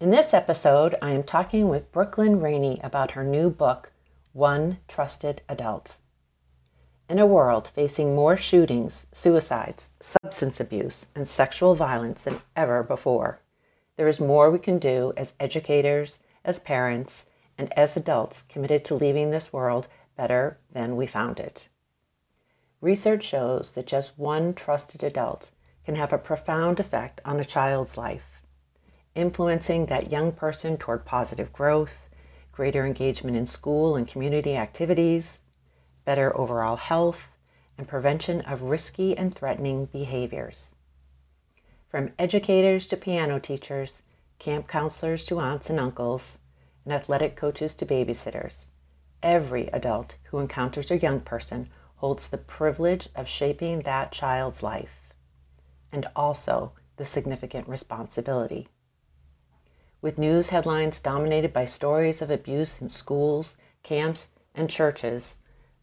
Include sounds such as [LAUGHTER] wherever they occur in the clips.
In this episode, I am talking with Brooklyn Raney about her new book, One Trusted Adult. In a world facing more shootings, suicides, substance abuse, and sexual violence than ever before, there is more we can do as educators, as parents, and as adults committed to leaving this world better than we found it. Research shows that just one trusted adult can have a profound effect on a child's life influencing that young person toward positive growth, greater engagement in school and community activities, better overall health, and prevention of risky and threatening behaviors. From educators to piano teachers, camp counselors to aunts and uncles, and athletic coaches to babysitters, every adult who encounters a young person holds the privilege of shaping that child's life, and also the significant responsibility with news headlines dominated by stories of abuse in schools, camps, and churches,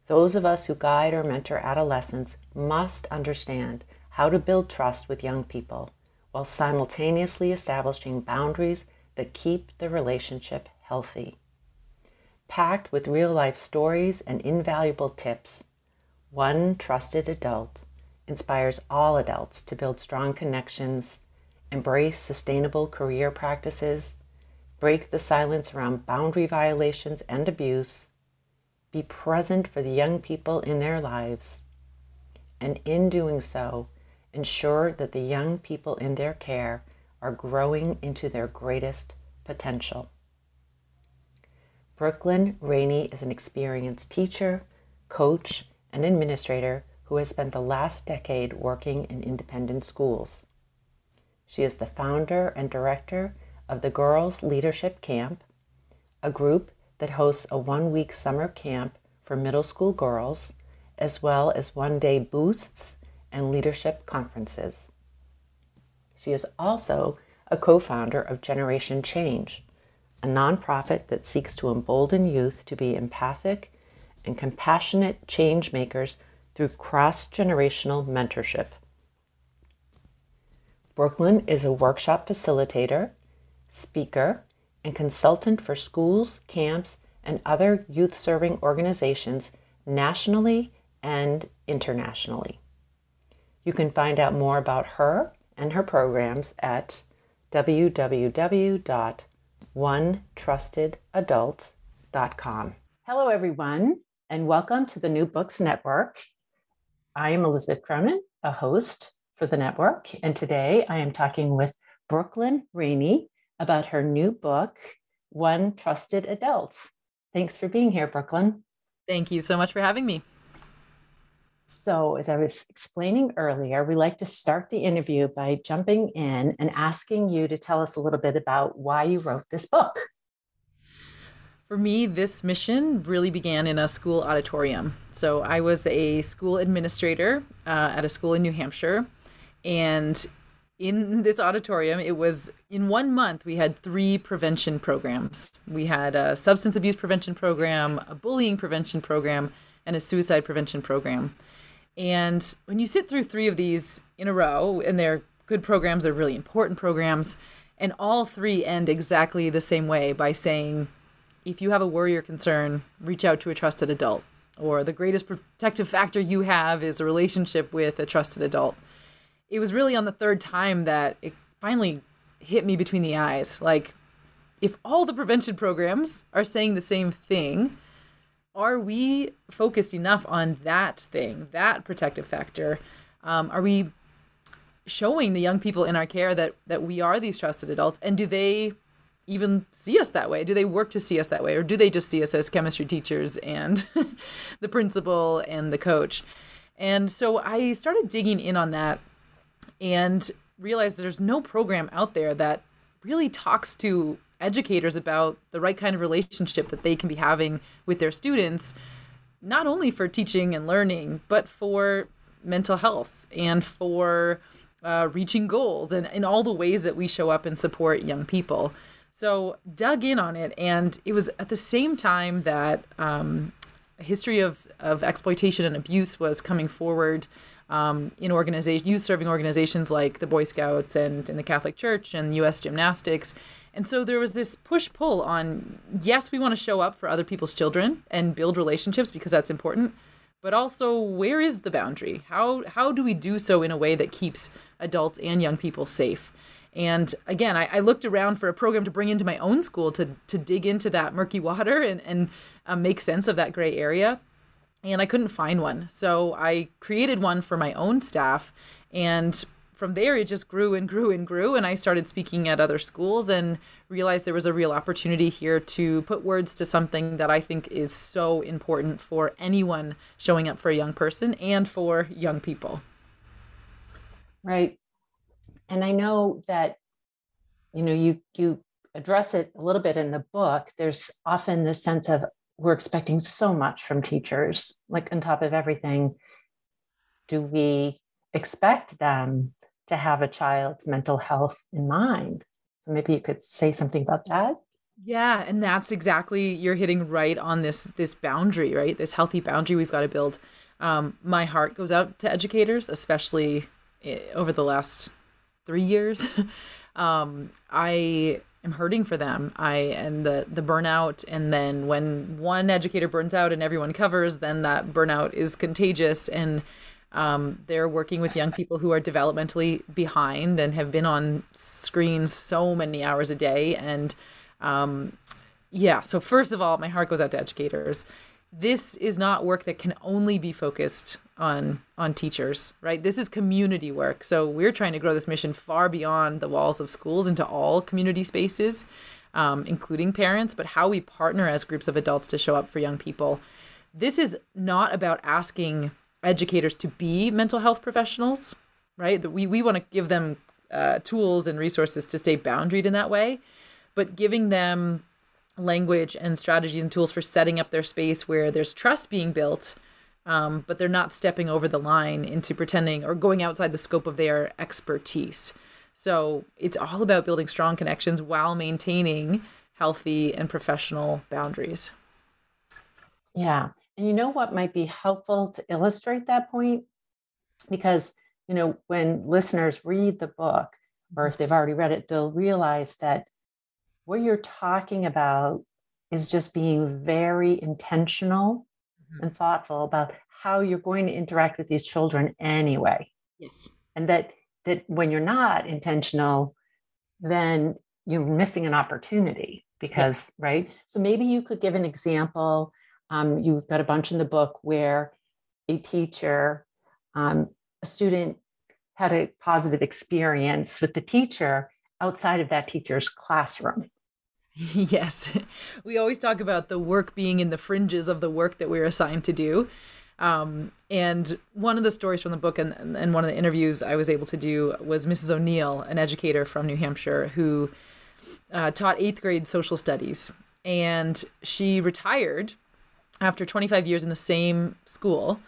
those of us who guide or mentor adolescents must understand how to build trust with young people while simultaneously establishing boundaries that keep the relationship healthy. Packed with real life stories and invaluable tips, one trusted adult inspires all adults to build strong connections embrace sustainable career practices, break the silence around boundary violations and abuse, be present for the young people in their lives, and in doing so, ensure that the young people in their care are growing into their greatest potential. Brooklyn Raney is an experienced teacher, coach, and administrator who has spent the last decade working in independent schools. She is the founder and director of the Girls Leadership Camp, a group that hosts a one week summer camp for middle school girls, as well as one day boosts and leadership conferences. She is also a co founder of Generation Change, a nonprofit that seeks to embolden youth to be empathic and compassionate change makers through cross generational mentorship. Brooklyn is a workshop facilitator, speaker, and consultant for schools, camps, and other youth serving organizations nationally and internationally. You can find out more about her and her programs at www.onetrustedadult.com. Hello, everyone, and welcome to the New Books Network. I am Elizabeth Cronin, a host for the network. And today I am talking with Brooklyn Raney about her new book, One Trusted Adult. Thanks for being here, Brooklyn. Thank you so much for having me. So, as I was explaining earlier, we like to start the interview by jumping in and asking you to tell us a little bit about why you wrote this book. For me, this mission really began in a school auditorium. So I was a school administrator uh, at a school in New Hampshire. And in this auditorium, it was in one month, we had three prevention programs. We had a substance abuse prevention program, a bullying prevention program, and a suicide prevention program. And when you sit through three of these in a row, and they're good programs, they're really important programs, and all three end exactly the same way by saying, if you have a worry or concern, reach out to a trusted adult. Or the greatest protective factor you have is a relationship with a trusted adult. It was really on the third time that it finally hit me between the eyes. Like, if all the prevention programs are saying the same thing, are we focused enough on that thing, that protective factor? Um, are we showing the young people in our care that that we are these trusted adults, and do they even see us that way? Do they work to see us that way, or do they just see us as chemistry teachers and [LAUGHS] the principal and the coach? And so I started digging in on that and realized there's no program out there that really talks to educators about the right kind of relationship that they can be having with their students, not only for teaching and learning, but for mental health and for uh, reaching goals and in all the ways that we show up and support young people. So dug in on it, and it was at the same time that um, a history of, of exploitation and abuse was coming forward um, in organization, youth serving organizations like the Boy Scouts and in the Catholic Church and U.S. Gymnastics. And so there was this push pull on yes, we want to show up for other people's children and build relationships because that's important, but also where is the boundary? How how do we do so in a way that keeps adults and young people safe? And again, I, I looked around for a program to bring into my own school to to dig into that murky water and and uh, make sense of that gray area and I couldn't find one. So I created one for my own staff. And from there, it just grew and grew and grew. And I started speaking at other schools and realized there was a real opportunity here to put words to something that I think is so important for anyone showing up for a young person and for young people. Right. And I know that, you know, you, you, address it a little bit in the book there's often this sense of we're expecting so much from teachers like on top of everything do we expect them to have a child's mental health in mind? So maybe you could say something about that. Yeah and that's exactly you're hitting right on this this boundary right? This healthy boundary we've got to build. Um, my heart goes out to educators especially eh, over the last three years. [LAUGHS] Um, i am hurting for them. I and the the burnout and then when one educator burns out and everyone covers, then that burnout is contagious and um, they're working with young people who are developmentally behind and have been on screens so many hours a day. And um, yeah, so first of all, my heart goes out to educators this is not work that can only be focused on on teachers right? This is community work. So we're trying to grow this mission far beyond the walls of schools into all community spaces um, including parents but how we partner as groups of adults to show up for young people. This is not about asking educators to be mental health professionals right? We, we want to give them uh, tools and resources to stay boundaried in that way but giving them language and strategies and tools for setting up their space where there's trust being built, um, but they're not stepping over the line into pretending or going outside the scope of their expertise. So it's all about building strong connections while maintaining healthy and professional boundaries. Yeah. And you know what might be helpful to illustrate that point? Because, you know, when listeners read the book, or if they've already read it, they'll realize that what you're talking about is just being very intentional. And thoughtful about how you're going to interact with these children anyway. Yes. And that that when you're not intentional, then you're missing an opportunity because, yes. right? So maybe you could give an example. Um, you've got a bunch in the book where a teacher, um, a student had a positive experience with the teacher outside of that teacher's classroom. [LAUGHS] Yes. We always talk about the work being in the fringes of the work that we're assigned to do. Um, and one of the stories from the book and, and one of the interviews I was able to do was Mrs. O'Neill, an educator from New Hampshire who uh, taught eighth grade social studies. and she retired after 25 years in the same school.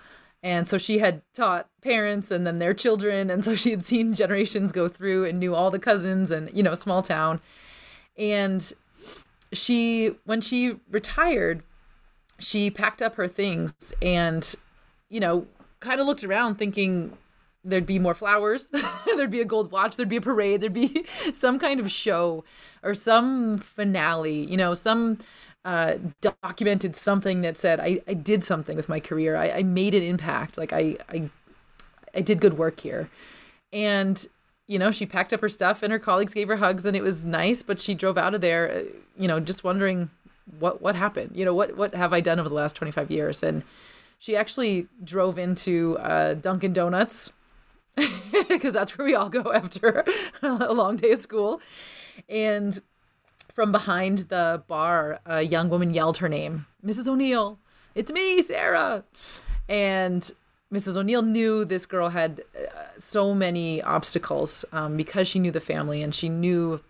And so she had taught parents and then their children. And so she had seen generations go through and knew all the cousins and, you know, small town. And she, when she retired, she packed up her things and, you know, kind of looked around thinking there'd be more flowers, [LAUGHS] there'd be a gold watch, there'd be a parade, there'd be [LAUGHS] some kind of show or some finale, you know, some uh, documented something that said I, I did something with my career. I, I made an impact. Like I, I I did good work here. And you know, she packed up her stuff and her colleagues gave her hugs and it was nice, but she drove out of there, uh, you know, just wondering what what happened. You know, what what have I done over the last 25 years? And she actually drove into uh, Dunkin' Donuts [LAUGHS] because that's where we all go after [LAUGHS] a long day of school. And from behind the bar, a young woman yelled her name, Mrs. O'Neill. It's me, Sarah. And Mrs. O'Neill knew this girl had uh, so many obstacles um, because she knew the family and she knew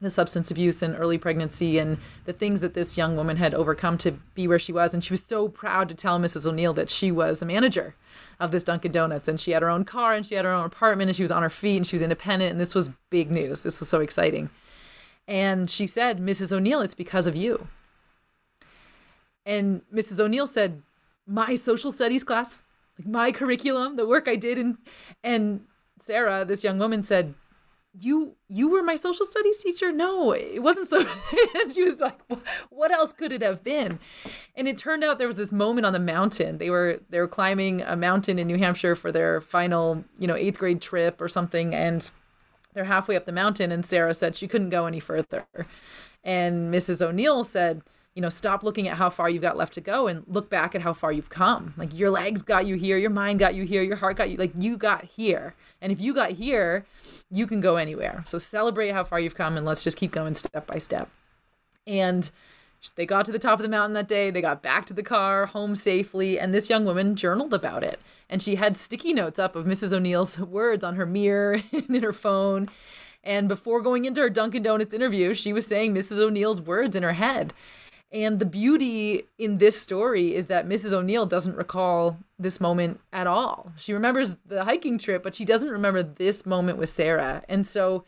the substance abuse and early pregnancy and the things that this young woman had overcome to be where she was. And she was so proud to tell Mrs. O'Neill that she was a manager of this Dunkin' Donuts and she had her own car and she had her own apartment and she was on her feet and she was independent. And this was big news. This was so exciting. And she said, Mrs. O'Neill, it's because of you. And Mrs. O'Neill said, My social studies class, like my curriculum, the work I did. And, and Sarah, this young woman, said, you you were my social studies teacher no it wasn't so [LAUGHS] she was like what else could it have been and it turned out there was this moment on the mountain they were they were climbing a mountain in new hampshire for their final you know eighth grade trip or something and they're halfway up the mountain, and Sarah said she couldn't go any further. And Mrs. O'Neill said, you know, stop looking at how far you've got left to go and look back at how far you've come. Like your legs got you here, your mind got you here, your heart got you, like you got here. And if you got here, you can go anywhere. So celebrate how far you've come and let's just keep going step by step. And they got to the top of the mountain that day. They got back to the car, home safely, and this young woman journaled about it. And she had sticky notes up of Mrs. O'Neill's [LAUGHS] words on her mirror [LAUGHS] and in her phone. And before going into her Dunkin' Donuts interview, she was saying Mrs. O'Neill's words in her head. And the beauty in this story is that Mrs. O'Neill doesn't recall this moment at all. She remembers the hiking trip, but she doesn't remember this moment with Sarah. And so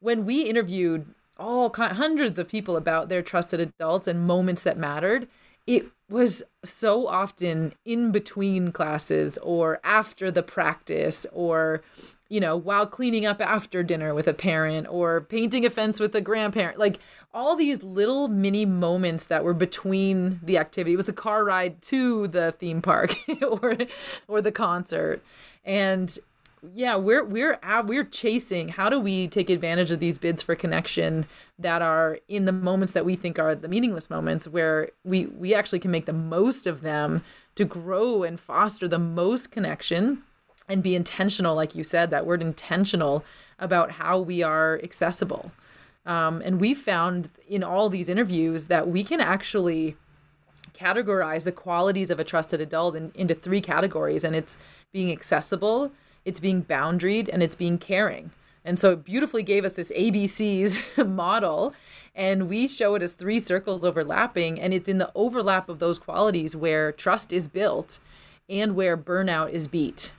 when we interviewed all hundreds of people about their trusted adults and moments that mattered it was so often in between classes or after the practice or you know while cleaning up after dinner with a parent or painting a fence with a grandparent. Like all these little mini moments that were between the activity. It was the car ride to the theme park [LAUGHS] or or the concert. And yeah, we're we're we're chasing. How do we take advantage of these bids for connection that are in the moments that we think are the meaningless moments, where we we actually can make the most of them to grow and foster the most connection and be intentional, like you said, that word intentional about how we are accessible. Um, and we found in all these interviews that we can actually categorize the qualities of a trusted adult in, into three categories, and it's being accessible it's being boundaried, and it's being caring. And so it beautifully gave us this ABCs [LAUGHS] model. And we show it as three circles overlapping. And it's in the overlap of those qualities where trust is built and where burnout is beat.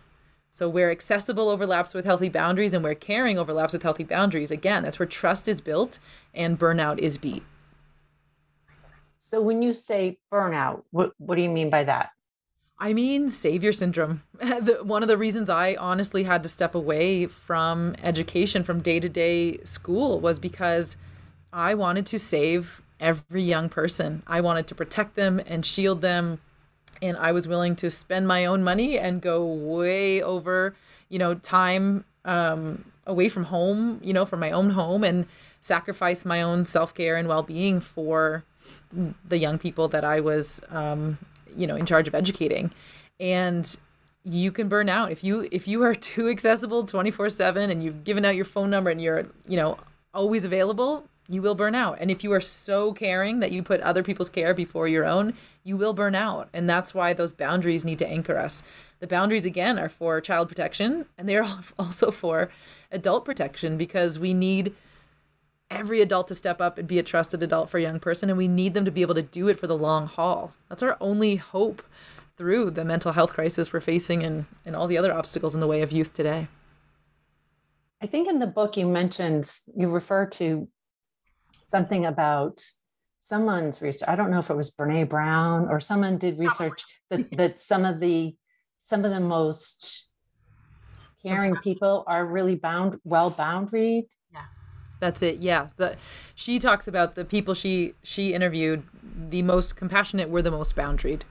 So where accessible overlaps with healthy boundaries and where caring overlaps with healthy boundaries, again, that's where trust is built and burnout is beat. So when you say burnout, what, what do you mean by that? I mean, savior syndrome. [LAUGHS] the, one of the reasons I honestly had to step away from education, from day to day school, was because I wanted to save every young person. I wanted to protect them and shield them. And I was willing to spend my own money and go way over, you know, time um, away from home, you know, from my own home and sacrifice my own self care and well being for the young people that I was um, you know in charge of educating. And you can burn out. If you if you are [LAUGHS] too accessible 24/7 and you've given out your phone number and you're you know always available you will burn out. And if you are so caring that you put other people's care before your own you will burn out. And that's why those boundaries need to anchor us. The boundaries again are for child protection and they're [LAUGHS] also for adult protection because we need every adult to step up and be a trusted adult for a young person and we need them to be able to do it for the long haul. That's our only hope through the mental health crisis we're facing and, and all the other obstacles in the way of youth today. I think in the book you mentioned you refer to something about someone's research i don't know if it was Brené Brown or someone did research that, that some of the some of the most caring people are really bound well boundaried Yeah. that's it. Yeah. The, she talks about the people she she interviewed, the most compassionate were the most boundaried.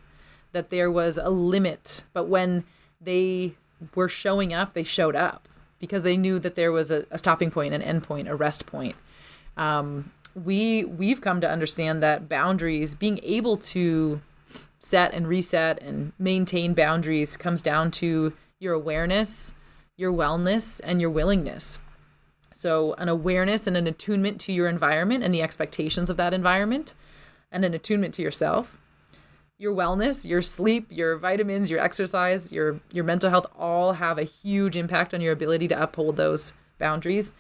That there was a limit, but when they were showing up, they showed up because they knew that there was a, a stopping point, an end point, a rest point. Um, we we've come to understand that boundaries, being able to set and reset and maintain boundaries, comes down to your awareness, your wellness, and your willingness so, an awareness and an attunement to your environment and the expectations of that environment, and an attunement to yourself. Your wellness, your sleep, your vitamins, your exercise, your your mental health all have a huge impact on your ability to uphold those boundaries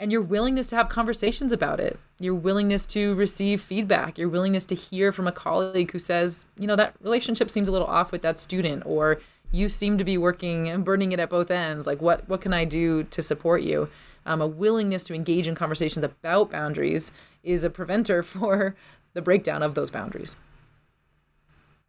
and your willingness to have conversations about it, your willingness to receive feedback, your willingness to hear from a colleague who says, you know, that relationship seems a little off with that student, or you seem to be working and burning it at both ends. Like, what what can I do to support you? um, a willingness to engage in conversations about boundaries is a preventer [LAUGHS] for the breakdown of those boundaries.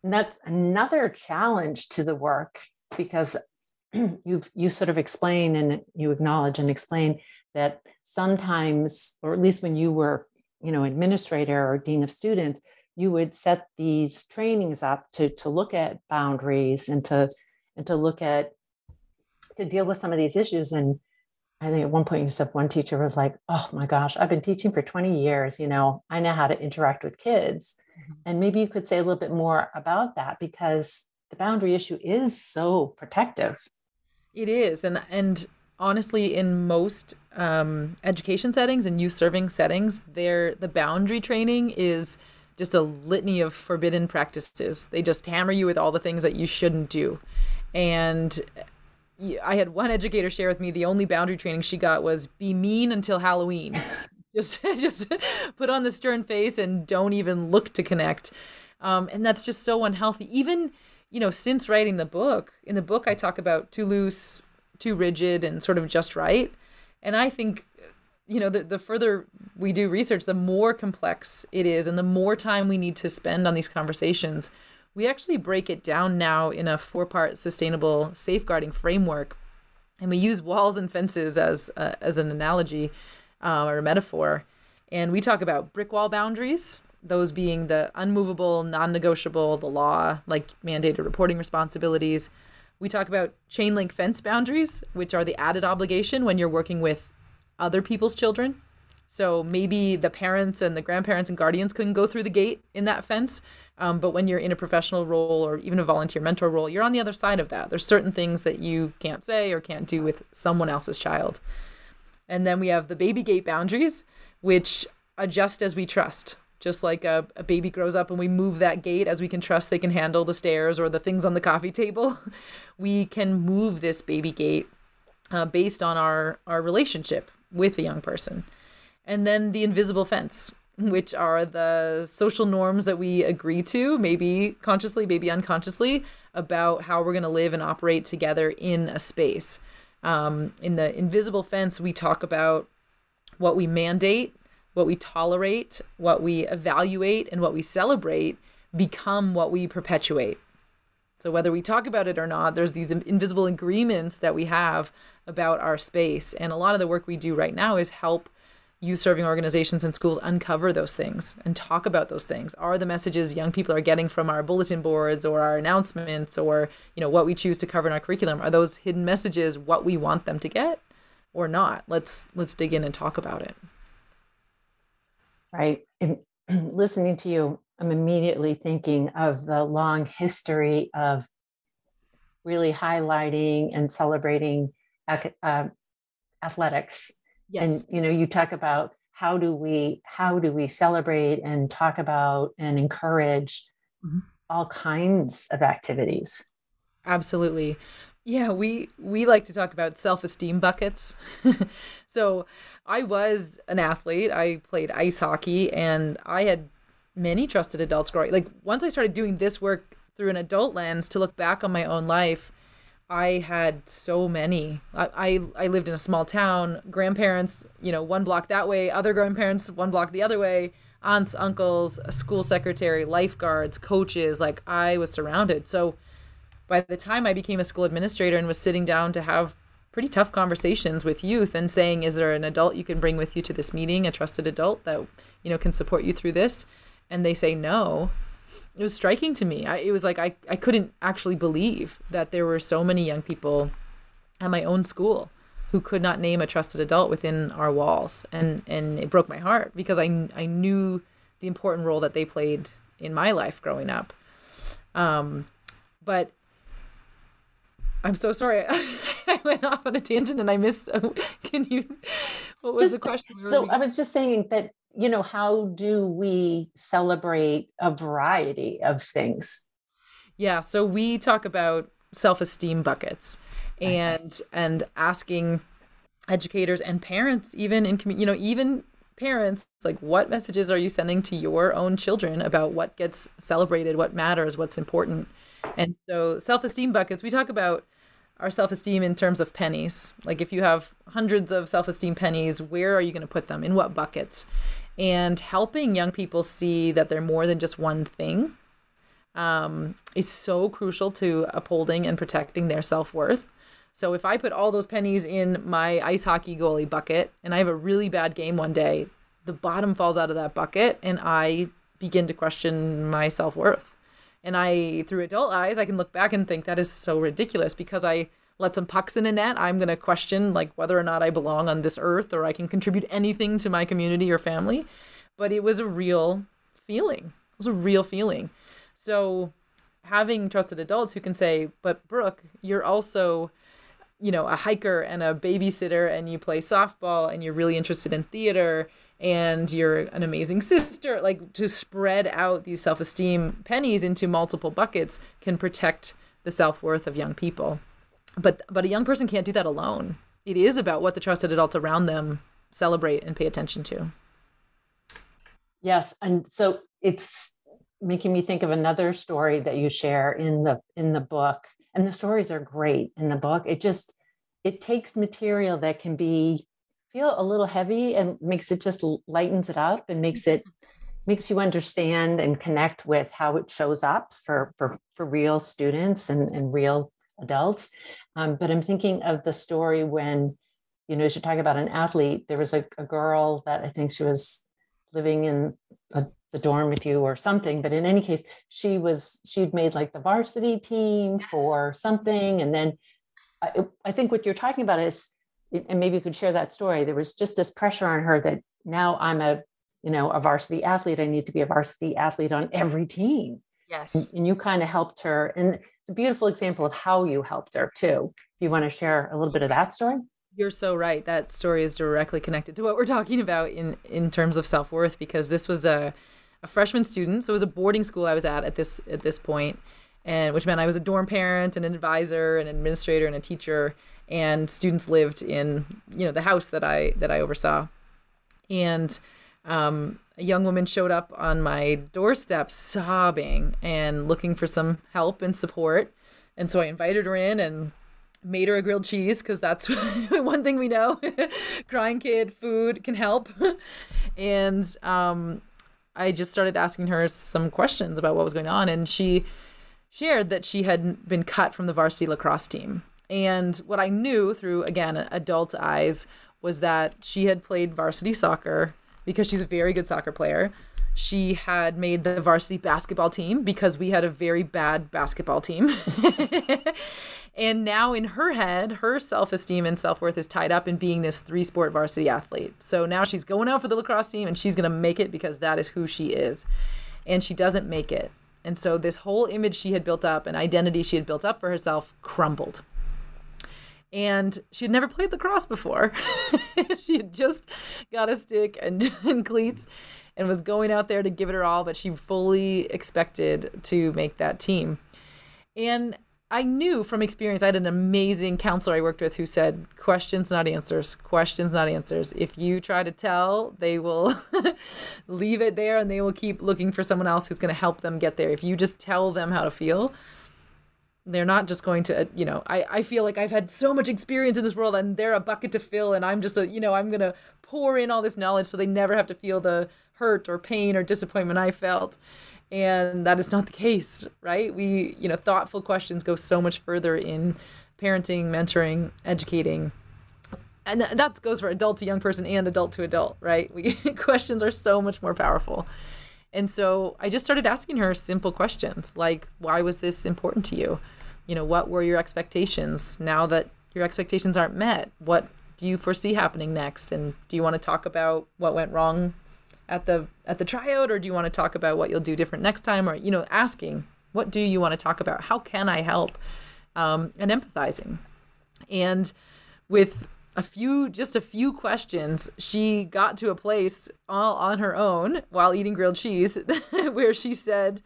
And that's another challenge to the work because [CLEARS THROAT] you've you sort of explain and you acknowledge and explain that sometimes, or at least when you were, you know, administrator or dean of students, you would set these trainings up to to look at boundaries and to and to look at to deal with some of these issues and I think at one point you said one teacher was like, "Oh my gosh, I've been teaching for 20 years, you know, I know how to interact with kids." Mm-hmm. And maybe you could say a little bit more about that because the boundary issue is so protective. It is, and and honestly, in most um, education settings and youth serving settings, there the boundary training is just a litany of forbidden practices. They just hammer you with all the things that you shouldn't do, and I had one educator share with me the only boundary training she got was be mean until Halloween. [LAUGHS] just [LAUGHS] just put on the stern face and don't even look to connect. Um, and that's just so unhealthy. Even you know, since writing the book, in the book I talk about too loose, too rigid, and sort of just right. And I think you know the, the further we do research the more complex it is and the more time we need to spend on these conversations we actually break it down now in a four part sustainable safeguarding framework. And we use walls and fences as, uh, as an analogy uh, or a metaphor. And we talk about brick wall boundaries, those being the unmovable, non negotiable, the law, like mandated reporting responsibilities. We talk about chain link fence boundaries, which are the added obligation when you're working with other people's children. So maybe the parents and the grandparents and guardians couldn't go through the gate in that fence, um, but when you're in a professional role or even a volunteer mentor role, you're on the other side of that. There's certain things that you can't say or can't do with someone else's child. And then we have the baby gate boundaries, which adjust as we trust. Just like a, a baby grows up and we move that gate as we can trust they can handle the stairs or the things on the coffee table, [LAUGHS] we can move this baby gate uh, based on our, our relationship with the young person. And then the invisible fence, which are the social norms that we agree to, maybe consciously, maybe unconsciously, about how we're going to live and operate together in a space. Um, in the invisible fence, we talk about what we mandate, what we tolerate, what we evaluate, and what we celebrate become what we perpetuate. So, whether we talk about it or not, there's these invisible agreements that we have about our space. And a lot of the work we do right now is help youth serving organizations and schools uncover those things and talk about those things are the messages young people are getting from our bulletin boards or our announcements or you know what we choose to cover in our curriculum are those hidden messages what we want them to get or not let's let's dig in and talk about it right and [CLEARS THROAT] listening to you i'm immediately thinking of the long history of really highlighting and celebrating uh, athletics Yes. And you know, you talk about how do we how do we celebrate and talk about and encourage mm-hmm. all kinds of activities. Absolutely. Yeah, we we like to talk about self-esteem buckets. [LAUGHS] so, I was an athlete. I played ice hockey and I had many trusted adults growing. Like once I started doing this work through an adult lens to look back on my own life, I had so many. I, I, I lived in a small town, grandparents, you know, one block that way, other grandparents one block the other way, aunts, uncles, school secretary, lifeguards, coaches, like I was surrounded. So by the time I became a school administrator and was sitting down to have pretty tough conversations with youth and saying, is there an adult you can bring with you to this meeting, a trusted adult that, you know, can support you through this? And they say no. It was striking to me. I, it was like I, I couldn't actually believe that there were so many young people at my own school who could not name a trusted adult within our walls. And, and it broke my heart because I, I knew the important role that they played in my life growing up. Um, but I'm so sorry. [LAUGHS] [LAUGHS] I went off on a tangent and I missed. So [LAUGHS] can you? What was Just- the question? So I was just saying that, you know, how do we celebrate a variety of things? Yeah, so we talk about self-esteem buckets and and asking educators and parents even in you know even parents like what messages are you sending to your own children about what gets celebrated, what matters, what's important. And so self-esteem buckets, we talk about our self-esteem in terms of pennies. Like if you have hundreds of self-esteem pennies, where are you going to put them? In what buckets? And helping young people see that they're more than just one thing um, is so crucial to upholding and protecting their self worth. So if I put all those pennies in my ice hockey goalie bucket and I have a really bad game one day, the bottom falls out of that bucket and I begin to question my self worth. And I, through adult eyes, I can look back and think that is so ridiculous because I let some pucks in a net. I'm going to question like whether or not I belong on this earth or I can contribute anything to my community or family. But it was a real feeling. It was a real feeling. So having trusted adults who can say, but Brooke, you're also, you know, a hiker and a babysitter and you play softball and you're really interested in theater and you're an amazing sister. Like to spread out these self esteem pennies into multiple buckets can protect the self worth of young people. But but a young person can't do that alone. It is about what the trusted adults around them celebrate and pay attention to. Yes, and so it's making me think of another story that you share in the in the book. And the stories are great in the book. It just it takes material that can be feel a little heavy and makes it just lightens it up and makes it makes you understand and connect with how it shows up for for for real students and, and real adults. Um, but I'm thinking of the story when, you know, as you're talking about an athlete, there was a, a girl that I think she was living in a, the dorm with you or something. But in any case, she was she'd made like the varsity team for something, and then I, I think what you're talking about is, and maybe you could share that story. There was just this pressure on her that now I'm a you know a varsity athlete. I need to be a varsity athlete on every team. Yes. And you kind of helped her, and it's a beautiful example of how you helped her too. If you want to share a little bit of that story. You're so right. That story is directly connected to what we're talking about in in terms of self worth because this was a a freshman student, so it was a boarding school I was at at this at this point, and which meant I was a dorm parent, and an advisor, an administrator, and a teacher, and students lived in you know the house that I that I oversaw, and um, a young woman showed up on my doorstep sobbing and looking for some help and support, and so I invited her in and made her a grilled cheese because that's [LAUGHS] one thing we know. [LAUGHS] Crying kid food can help. [LAUGHS] And um, i just started asking her some questions about what was going on. And she shared that she had been cut from the varsity lacrosse team and what i knew through again adult eyes was that she had played varsity soccer because she's a very good soccer player she had made the varsity basketball team because we had a very bad basketball team. [LAUGHS] and now in her head, her self-esteem and self-worth is tied up in being this three-sport varsity athlete. So now she's going out for the lacrosse team and she's going to make it because that is who she is. And she doesn't make it. And so this whole image she had built up, an identity she had built up for herself, crumbled and she had never played lacrosse before. [LAUGHS] she had just got a stick and, [LAUGHS] and cleats and was going out there to give it her all, but she fully expected to make that team. And I knew from experience, I had an amazing counselor I worked with who said, questions, not answers, questions, not answers. If you try to tell, they will [LAUGHS] leave it there and they will keep looking for someone else who's going to help them get there. If you just tell them how to feel, they're not just going to, uh, you know, I, I feel like I've had so much experience in this world and they're a bucket to fill and I'm just a, you know, I'm to pour in all this knowledge so they never have to feel the hurt or pain or disappointment I felt. And that is not the case right? We you know thoughtful questions go so much further in parenting mentoring educating. And that goes for adult to young person and adult to adult right? We [LAUGHS] questions are so much more powerful and so i just started asking her simple questions like why was this important to you? You know what were your expectations? Now that your expectations aren't met what do you foresee happening next? And do you want to talk about what went wrong at the at the tryout or do you want to talk about what you'll do different next time? Or you know asking what do you want to talk about? How can i help? Um, and empathizing. And with a few just a few questions she got to a place all on her own while eating grilled cheese [LAUGHS] where she said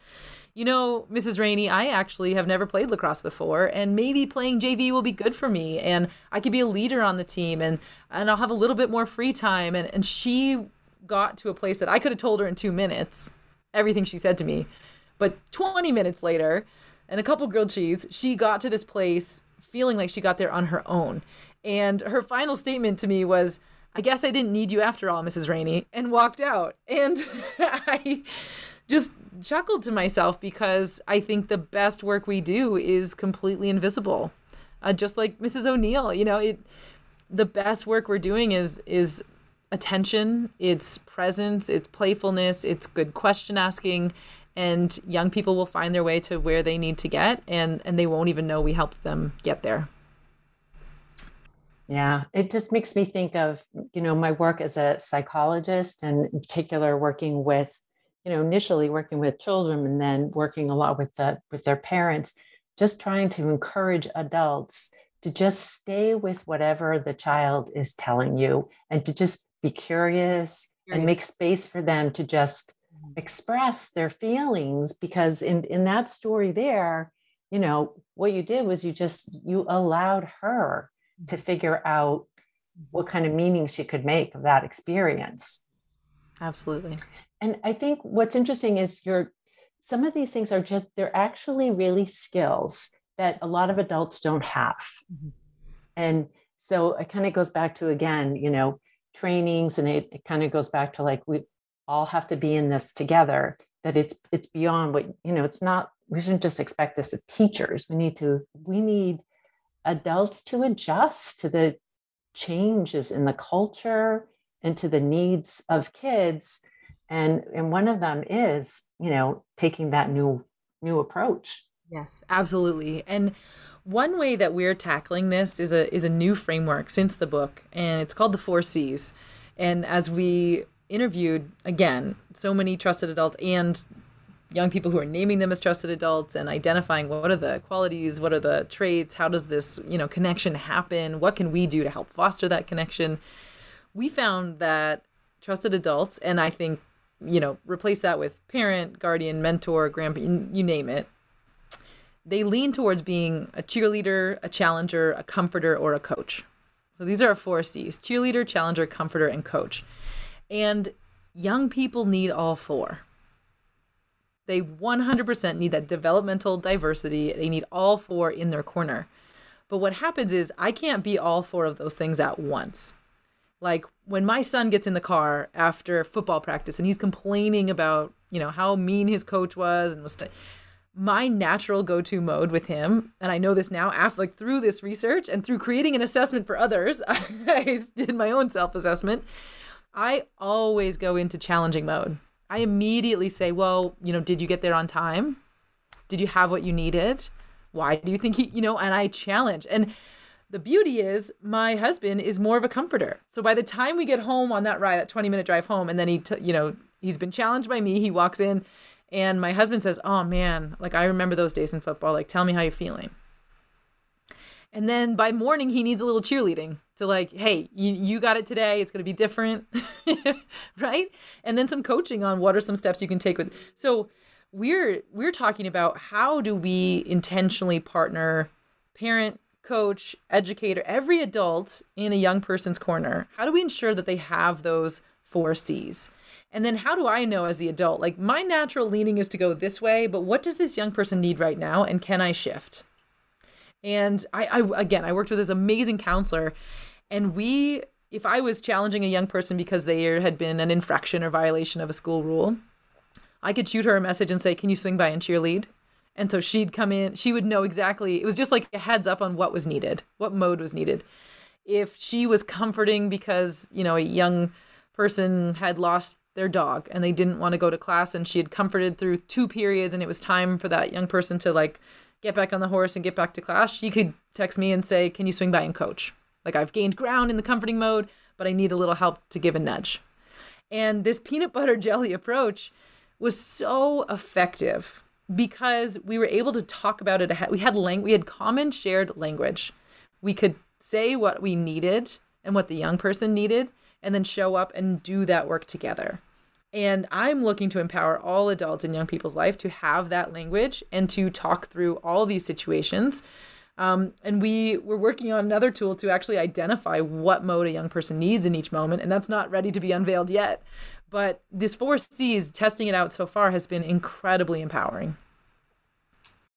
you know, Mrs. Raney, I actually have never played lacrosse before, and maybe playing JV will be good for me, and I could be a leader on the team, and and I'll have a little bit more free time. And and she got to a place that I could have told her in two minutes everything she said to me. But 20 minutes later, and a couple grilled cheese, she got to this place feeling like she got there on her own. And her final statement to me was, I guess I didn't need you after all, Mrs. Raney, and walked out. And [LAUGHS] I just chuckled to myself because I think the best work we do is completely invisible. Uh, just like Mrs. O'Neill, you know, it the best work we're doing is is attention, it's presence, it's playfulness, it's good question asking, and young people will find their way to where they need to get and and they won't even know we helped them get there. Yeah, it just makes me think of, you know, my work as a psychologist and in particular working with, you know, initially working with children and then working a lot with the with their parents, just trying to encourage adults to just stay with whatever the child is telling you and to just be curious, and make space for them to just mm-hmm. express their feelings because in in that story there you know what you did was you just you allowed her to figure out what kind of meaning she could make of that experience. Absolutely. And i think what's interesting is your some of these things are just they're actually really skills that a lot of adults don't have. Mm-hmm. and so it kind of goes back to again you know trainings and it, it kind of goes back to like we all have to be in this together that it's it's beyond what you know it's not we shouldn't just expect this of teachers. We need to we need adults to adjust to the changes in the culture and to the needs of kids. And and one of them is you know taking that new new approach. Yes absolutely. And one way that we're tackling this is a is a new framework since the book, and it's called the Four C's. And as we interviewed again, so many trusted adults and young people who are naming them as trusted adults and identifying what are the qualities, what are the traits, how does this, you know, connection happen? What can we do to help foster that connection? We found that trusted adults, and I think, you know, replace that with parent, guardian, mentor, grandparent, you name it, they lean towards being a cheerleader, a challenger, a comforter, or a coach. So these are our four C's cheerleader, challenger, comforter, and coach. And young people need all four. They 100% need that developmental diversity. They need all four in their corner. But what happens is I can't be all four of those things at once. Like when my son gets in the car after football practice and he's complaining about, you know, how mean his coach was and was my natural go-to mode with him and i know this now after like through this research and through creating an assessment for others [LAUGHS] i did my own self-assessment i always go into challenging mode i immediately say well you know did you get there on time did you have what you needed why do you think he you know and i challenge and the beauty is my husband is more of a comforter so by the time we get home on that ride that 20 minute drive home and then he t- you know he's been challenged by me he walks in and my husband says, Oh man, like I remember those days in football. Like, tell me how you're feeling. And then by morning, he needs a little cheerleading to like, hey, you, you got it today. It's going to be different. [LAUGHS] right. And then some coaching on what are some steps you can take with. So we're we're talking about how do we intentionally partner parent coach educator every adult in a young person's corner how do we ensure that they have those four c's and then how do i know as the adult like my natural leaning is to go this way but what does this young person need right now and can i shift and i, I again i worked with this amazing counselor and we if i was challenging a young person because they had been an infraction or violation of a school rule I could shoot her a message and say, Can you swing by and cheerlead? And so she'd come in, she would know exactly, it was just like a heads up on what was needed, what mode was needed. If she was comforting because, you know, a young person had lost their dog and they didn't want to go to class and she had comforted through two periods and it was time for that young person to like get back on the horse and get back to class, you could text me and say, Can you swing by and coach? Like I've gained ground in the comforting mode, but I need a little help to give a nudge. And this peanut butter [LAUGHS] jelly approach was so effective because we were able to talk about it ahead. We had lang- we had common shared language. We could say what we needed and what the young person needed and then show up and do that work together. And I'm looking to empower all adults in young people's life to have that language and to talk through all these situations. Um, and we were working on another tool to actually identify what mode a young person needs in each moment. And that's not ready to be unveiled yet. But this four C's, testing it out so far has been incredibly empowering.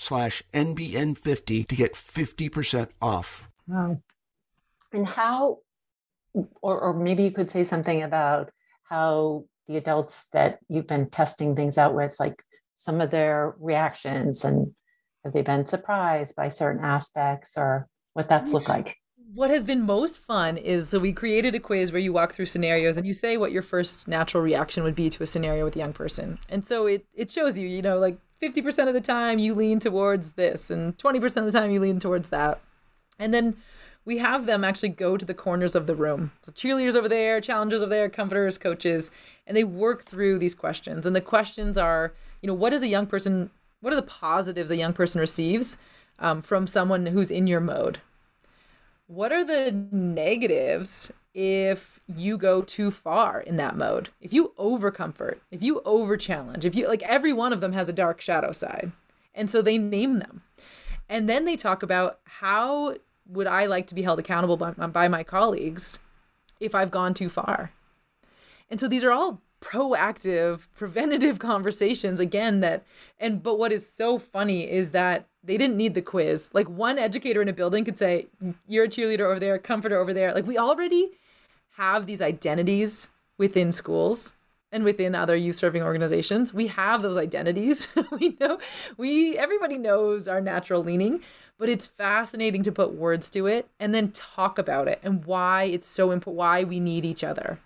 slash NBN50 to get 50% off. Wow. And how, or, or maybe you could say something about how the adults that you've been testing things out with, like some of their reactions and have they been surprised by certain aspects or what that's looked like? What has been most fun is so we created a quiz where you walk through scenarios and you say what your first natural reaction would be to a scenario with a young person. And so it it shows you, you know, like 50% of the time you lean towards this and 20% of the time you lean towards that. And then we have them actually go to the corners of the room. So cheerleaders over there, challengers over there, comforters, coaches, and they work through these questions. And the questions are, you know, what is a young person, what are the positives a young person receives um, from someone who's in your mode? What are the negatives if you go too far in that mode. If you over comfort, if you over challenge, if you like every one of them has a dark shadow side. And so they name them. And then they talk about how would I like to be held accountable by, by my colleagues if I've gone too far. And so these are all proactive preventative [LAUGHS] conversations again that and but what is so funny is that they didn't need the quiz like one educator in a building could say you're a cheerleader over there comforter over there like we already have these identities within schools and within other youth serving organizations. We have those identities. [LAUGHS] We know we everybody knows our natural leaning but it's fascinating to put words to it and then talk about it and why it's so important why we need each other.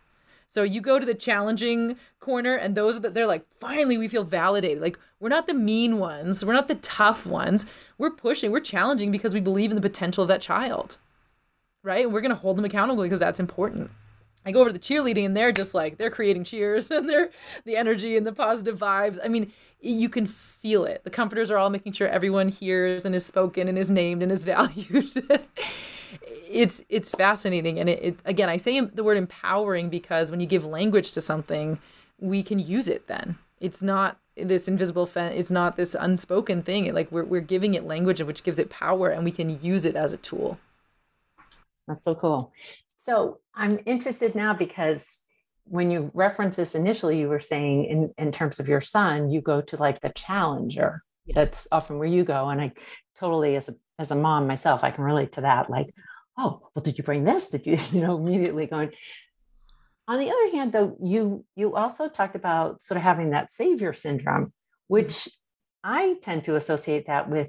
So you go to the challenging corner and those are that they're like finally we feel validated. Like we're not the mean ones. We're not the tough ones. We're pushing we're challenging because we believe in the potential of that child right? And we're to hold them accountable because that's important I go over to the cheerleading and they're just like they're creating cheers [LAUGHS] and they're the energy and the positive vibes. I mean, you can feel it. The comforters are all making sure everyone hears and is spoken and is named and is [LAUGHS] valued. it's it's fascinating and it, it again I say the word empowering because when you give language to something, we can use it then. It's not this invisible fence. It's not this unspoken thing. Like we're we're giving it language which gives it power and we can use it as a tool. That's so cool. So I'm interested now because when you reference this initially, you were saying in, in terms of your son, you go to like the challenger That's often where you go. And I totally, as a, as a mom myself, I can relate to that. Like, oh, well, did you bring this? Did you, [LAUGHS] you know, immediately going. On the other hand, though, you you also talked about sort of having that savior syndrome, mm-hmm. which I tend to associate that with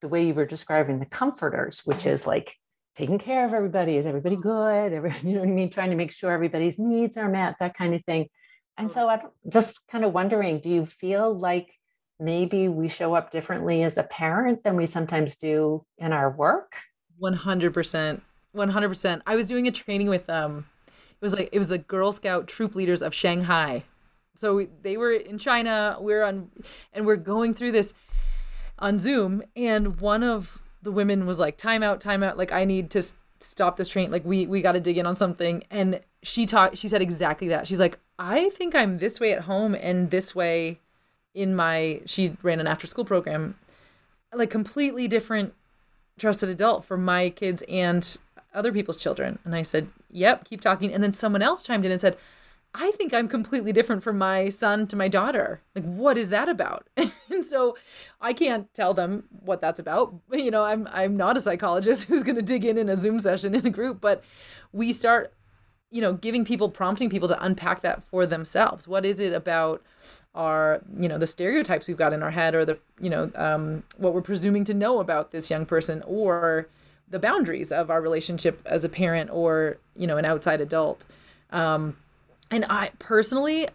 the way you were describing the comforters, which is like taking care of everybody. Is everybody good? Every, [LAUGHS] you know what I mean? Trying to make sure everybody's needs are met, that kind of thing. And so I'm just kind of wondering, do you feel like maybe we show up differently as a parent than we sometimes do in our work? 100%. 100%. I was doing a training with um it was like it was the Girl Scout troop leaders of Shanghai. So they were in China, we're on and we're going through this on Zoom and one of the women was like time out, time out, like I need to stop this train, like we we got to dig in on something. And she talked she said exactly that. She's like I think I'm this way at home and this way in my she ran an after school program like completely different trusted adult for my kids and other people's children. And i said yep keep talking. And then someone else chimed in and said i think i'm completely different from my son to my daughter. Like what is that about? [LAUGHS] And so i can't tell them what that's about. [LAUGHS] You know i'm i'm not a psychologist [LAUGHS] who's going to dig in in a zoom session in a group but we start you know giving people prompting people to unpack that for themselves. What is it about our you know the stereotypes we've got in our head or the you know um, what we're presuming to know about this young person or the boundaries of our relationship as a parent or you know an outside adult? Um, and i personally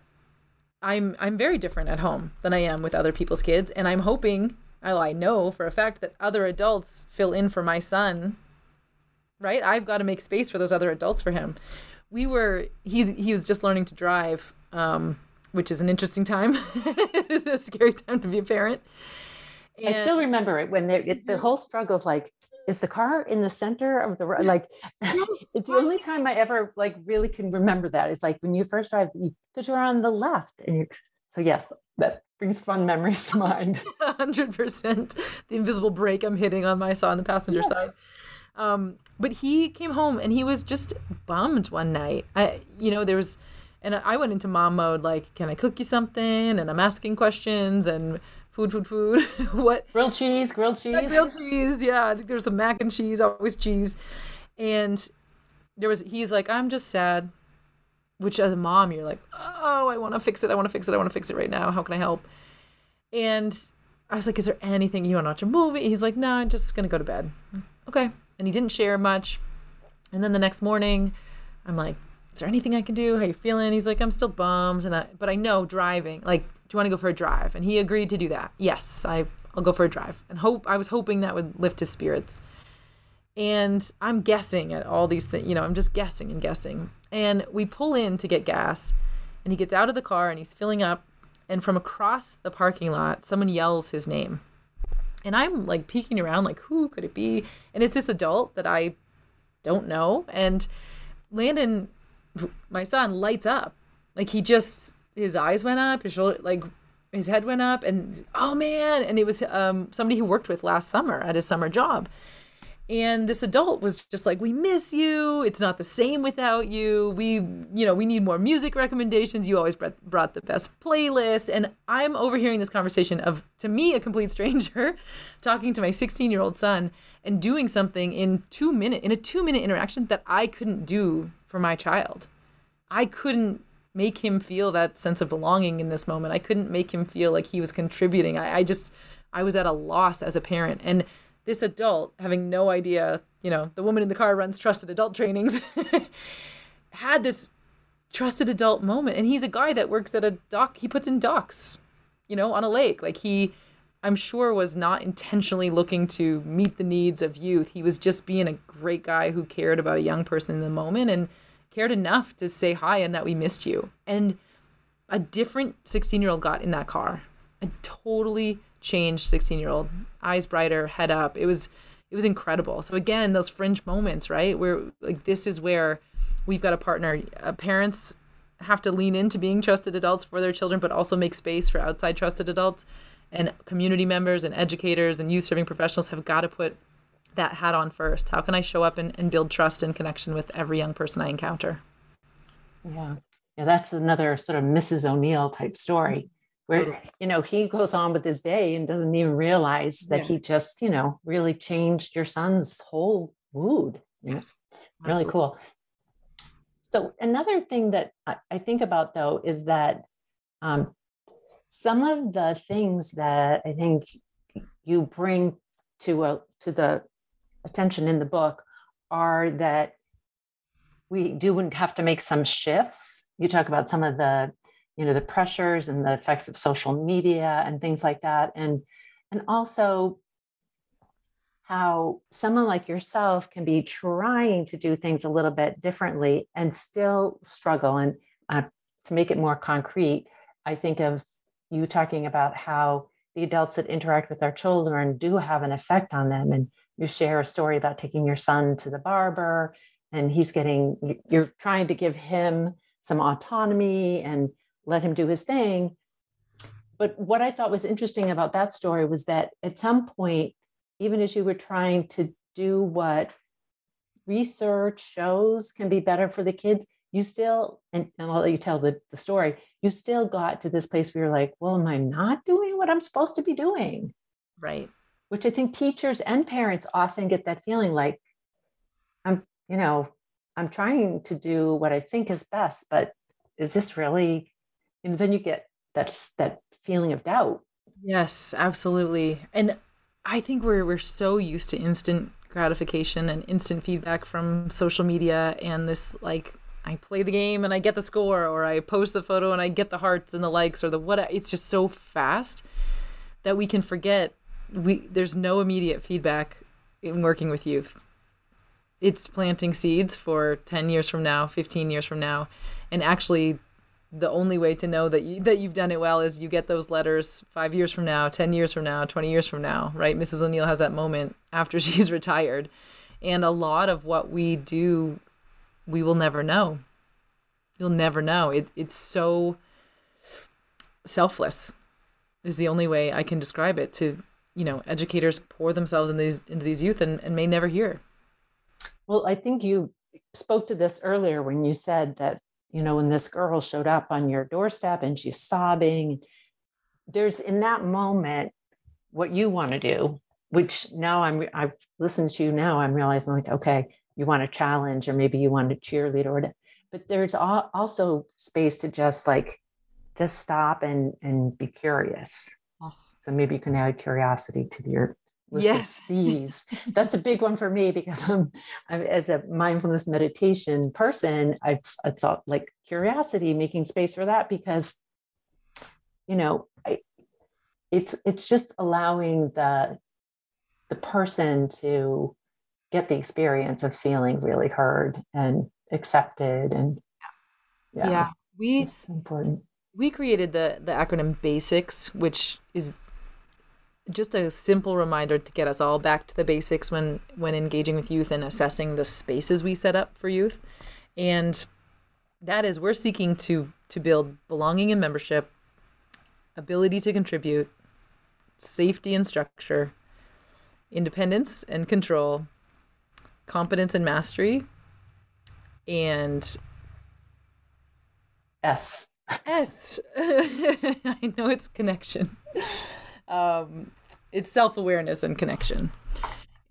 i'm i'm very different at home than i am with other people's kids and i'm hoping well, i know for a fact that other adults fill in for my son right i've got to make space for those other adults for him we were he's he was just learning to drive um, which is an interesting time. it's [LAUGHS] a scary time to be a parent. And I still remember it when it, the whole struggle is like, is the car in the center of the road? Like, [LAUGHS] [LAUGHS] yes, it's the only time I ever like really can remember that. It's like when you first drive, because you're on the left, and you. So yes, that brings fun memories to mind. [LAUGHS] Hundred percent. The invisible brake I'm hitting on my saw on the passenger yeah. side. Um, but he came home and he was just bummed one night. I, you know, there was and I went into mom mode, like, can I cook you something? And I'm asking questions and food, food, food. [LAUGHS] what? Grilled cheese, grilled cheese. grilled cheese, yeah. I think there's some mac and cheese, always cheese. And there was, he's like, I'm just sad. Which as a mom, you're like, oh, I want to fix it. I want to fix it. I want to fix it right now. How can I help? And I was like, is there anything you want to watch a movie? He's like, no, nah, I'm just going to go to bed. Okay. And he didn't share much. And then the next morning, I'm like, is there anything I can do? How you feeling? He's like, I'm still bummed, and I, but I know driving. Like, you want to go for a drive? And he agreed to do that. Yes, I, I'll go for a drive. And hope I was hoping that would lift his spirits. And I'm guessing at all these things. You know, I'm just guessing and guessing. And we pull in to get gas, and he gets out of the car and he's filling up. And from across the parking lot, someone yells his name. And I'm like peeking around, like, who could it be? And it's this adult that I don't know. And Landon my son lights up. Like he just his eyes went up, his shoulder like his head went up and oh man, and it was um somebody he worked with last summer at his summer job. And this adult was just like, "We miss you. It's not the same without you. We, you know, we need more music recommendations. You always brought the best playlist." And I'm overhearing this conversation of, to me, a complete stranger, [LAUGHS] talking to my 16 year old son and doing something in two minute in a two minute interaction that I couldn't do for my child. I couldn't make him feel that sense of belonging in this moment. I couldn't make him feel like he was contributing. I, I just, I was at a loss as a parent. And this adult, having no idea, you know, the woman in the car runs trusted adult trainings, [LAUGHS] had this trusted adult moment. And he's a guy that works at a dock, he puts in docks, you know, on a lake. Like he, I'm sure was not intentionally looking to meet the needs of youth. He was just being a great guy who cared about a young person in the moment and cared enough to say hi and that we missed you. And a different 16 year old got in that car. A totally changed 16 year old, eyes brighter, head up. It was it was incredible. So again, those fringe moments, right? Where like this is where we've got a partner. Uh, parents have to lean into being trusted adults for their children, but also make space for outside trusted adults. And community members and educators and youth serving professionals have got to put that hat on first? How can I show up and, and build trust and connection with every young person I encounter? Yeah. Yeah, that's another sort of Mrs. O'Neill type story. where you know he goes on with his day and doesn't even realize that Yeah. he just you know really changed your son's whole mood Yes. really Absolutely. cool so another thing that I, I think about though is that um, some of the things that i think you bring to a to the attention in the book are that we do have to make some shifts. You talk about some of the you know the pressures and the effects of social media and things like that. And and also how someone like yourself can be trying to do things a little bit differently and still struggle. And uh, to make it more concrete i think of you talking about how the adults that interact with our children do have an effect on them. And you share a story about taking your son to the barber and he's getting you're trying to give him some autonomy and let him do his thing but what i thought was interesting about that story was that at some point even as you were trying to do what research shows can be better for the kids you still and, and i'll let you tell the, the story you still got to this place where you're like well am i not doing what i'm supposed to be doing Right. Which I think teachers and parents often get that feeling like I'm, you know, I'm trying to do what I think is best, but is this really? And then you get that that feeling of doubt. Yes, absolutely. And I think we're we're so used to instant gratification and instant feedback from social media and this like I play the game and I get the score or I post the photo and I get the hearts and the likes or the what it's just so fast that we can forget we there's no immediate feedback in working with youth. It's planting seeds for 10 years from now, 15 years from now and actually the only way to know that you that you've done it well is you get those letters five years from now, ten years from now, twenty years from now, right? Mrs. O'Neill has that moment after [LAUGHS] she's retired, and a lot of what we do, we will never know. You'll never know. It it's so selfless, is the only way I can describe it. To you know, educators pour themselves in these into these youth and, and may never hear. Well, I think you spoke to this earlier when you said that, you know, when this girl showed up on your doorstep and she's sobbing, there's in that moment what you want to do, which now I'm, I've listened to you now, I'm realizing like, okay, you want to challenge or maybe you want to cheerlead or whatever. But there's also space to just like, just stop and, and be curious. So maybe you can add curiosity to your Yes. C's. [LAUGHS] That's a big one for me because I'm, I'm as a mindfulness meditation person. I it's all like curiosity, making space for that because, you know, I, it's it's just allowing the the person to get the experience of feeling really heard and accepted and Yeah, we it's important. we created the the acronym basics which is just a simple reminder to get us all back to the basics when when engaging with youth and assessing the spaces we set up for youth and that is we're seeking to to build belonging and membership ability to contribute safety and structure independence and control competence and mastery and S. S. [LAUGHS] I know it's connection. Um, it's self awareness and connection.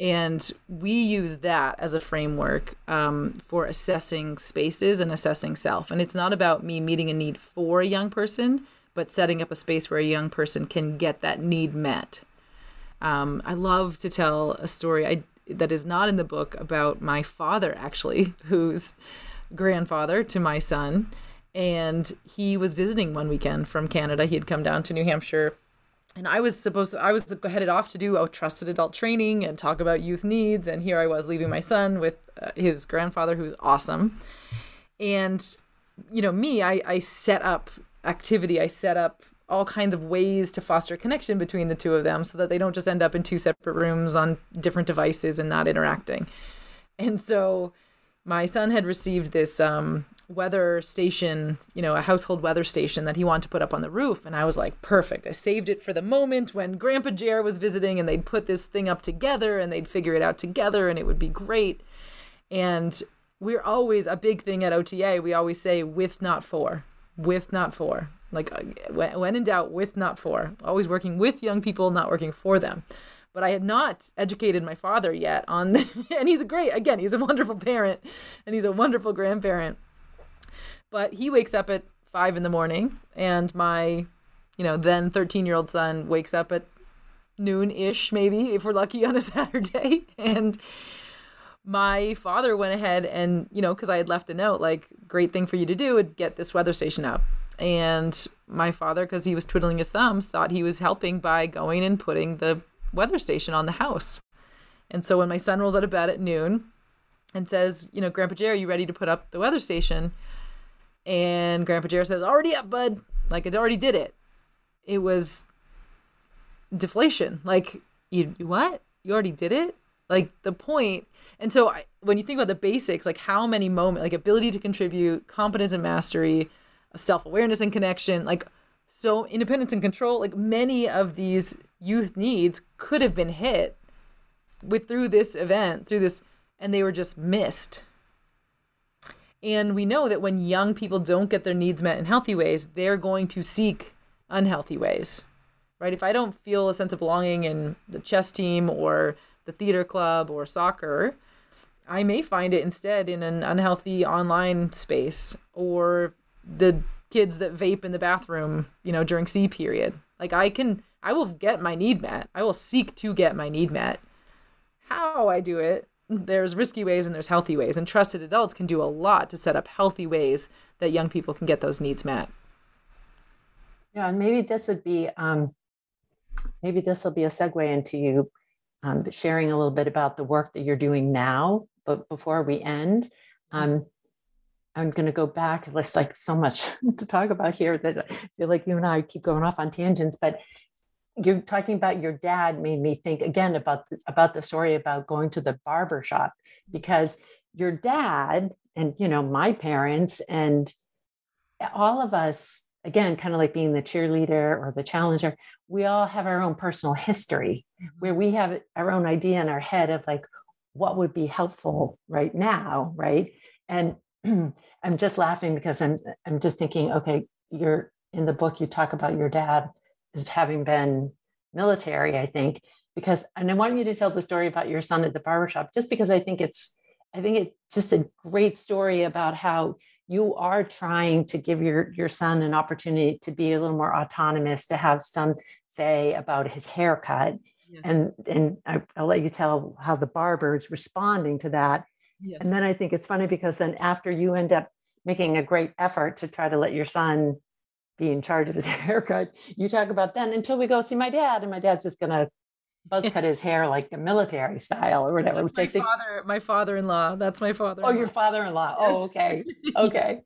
And we use that as a framework um, for assessing spaces and assessing self. And it's not about me meeting a need for a young person, but setting up a space where a young person can get that need met. Um, I love to tell a story I, that is not in the book about my father, actually, [LAUGHS] who's grandfather to my son. And he was visiting one weekend from Canada. He had come down to New Hampshire. And I was supposed to, I was headed off to do a trusted adult training and talk about youth needs. And here I was leaving my son with uh, his grandfather, who's awesome. And, you know, me, I, I set up activity, I set up all kinds of ways to foster connection between the two of them so that they don't just end up in two separate rooms on different devices and not interacting. And so my son had received this um, weather station, you know, a household weather station that he wanted to put up on the roof. And I was like, perfect. I saved it for the moment when Grandpa Jer was visiting and they'd put this thing up together and they'd figure it out together and it would be great. And we're always a big thing at OTA. We always say with, not for. with, not for. Like uh, when, when in doubt, with, not for. Always working with young people, not working for them. But I had not educated my father yet on, [LAUGHS] and he's a great, again, he's a wonderful parent and he's a wonderful grandparent. But he wakes up at five in the morning, and my, you know, then 13 year old son wakes up at noon ish, maybe, if we're lucky on a [LAUGHS] Saturday. And my father went ahead and, you know, because I had left a note, like, great thing for you to do would get this weather station up. And my father, because he was twiddling his thumbs, thought he was helping by going and putting the weather station on the house. And so when my son rolls out of bed at noon and says, you know, Grandpa Jerry, are you ready to put up the weather station? And Grandpa Jerry says, already up, bud. Like, it already did it. It was deflation. Like, you what? You already did it? Like, the point. And so I, when you think about the basics, like how many moments, like ability to contribute, competence and mastery, self awareness and connection, like so independence and control, like many of these youth needs could have been hit with through this event, through this, and they were just missed. And we know that when young people don't get their needs met in healthy ways, they're going to seek unhealthy ways, right? If I don't feel a sense of belonging in the chess team or the theater club or soccer, I may find it instead in an unhealthy online space or the kids that vape in the bathroom, you know, during C period. Like I can I will get my need met. I will seek to get my need met. How I do it, there's risky ways and there's healthy ways. And trusted adults can do a lot to set up healthy ways that young people can get those needs met. Yeah, and maybe this would be um, maybe this will be a segue into you um, sharing a little bit about the work that you're doing now. But before we end, um, I'm going to go back. There's like so much [LAUGHS] to talk about here that I feel like you and I keep going off on tangents. But you're talking about your dad made me think again about the, about the story about going to the barber shop because your dad and you know my parents and all of us again kind of like being the cheerleader or the challenger we all have our own personal history mm-hmm. where we have our own idea in our head of like what would be helpful right now right and [CLEARS THROAT] i'm just laughing because i'm i'm just thinking okay you're in the book you talk about your dad as having been military i think because and i want you to tell the story about your son at the barbershop just because i think it's i think it's just a great story about how you are trying to give your your son an opportunity to be a little more autonomous to have some say about his haircut yes. and and I, will let you tell how the barber is responding to that yes. and then i think it's funny because then after you end up making a great effort to try to let your son be in charge of his [LAUGHS] haircut you talk about then until we go see my dad and my dad's just going to buzz cut his hair like the military style or whatever. That's my think... father, my father-in-law. That's my father. Oh, your father-in-law. [LAUGHS] Oh, yes. Oh, okay, [LAUGHS] okay.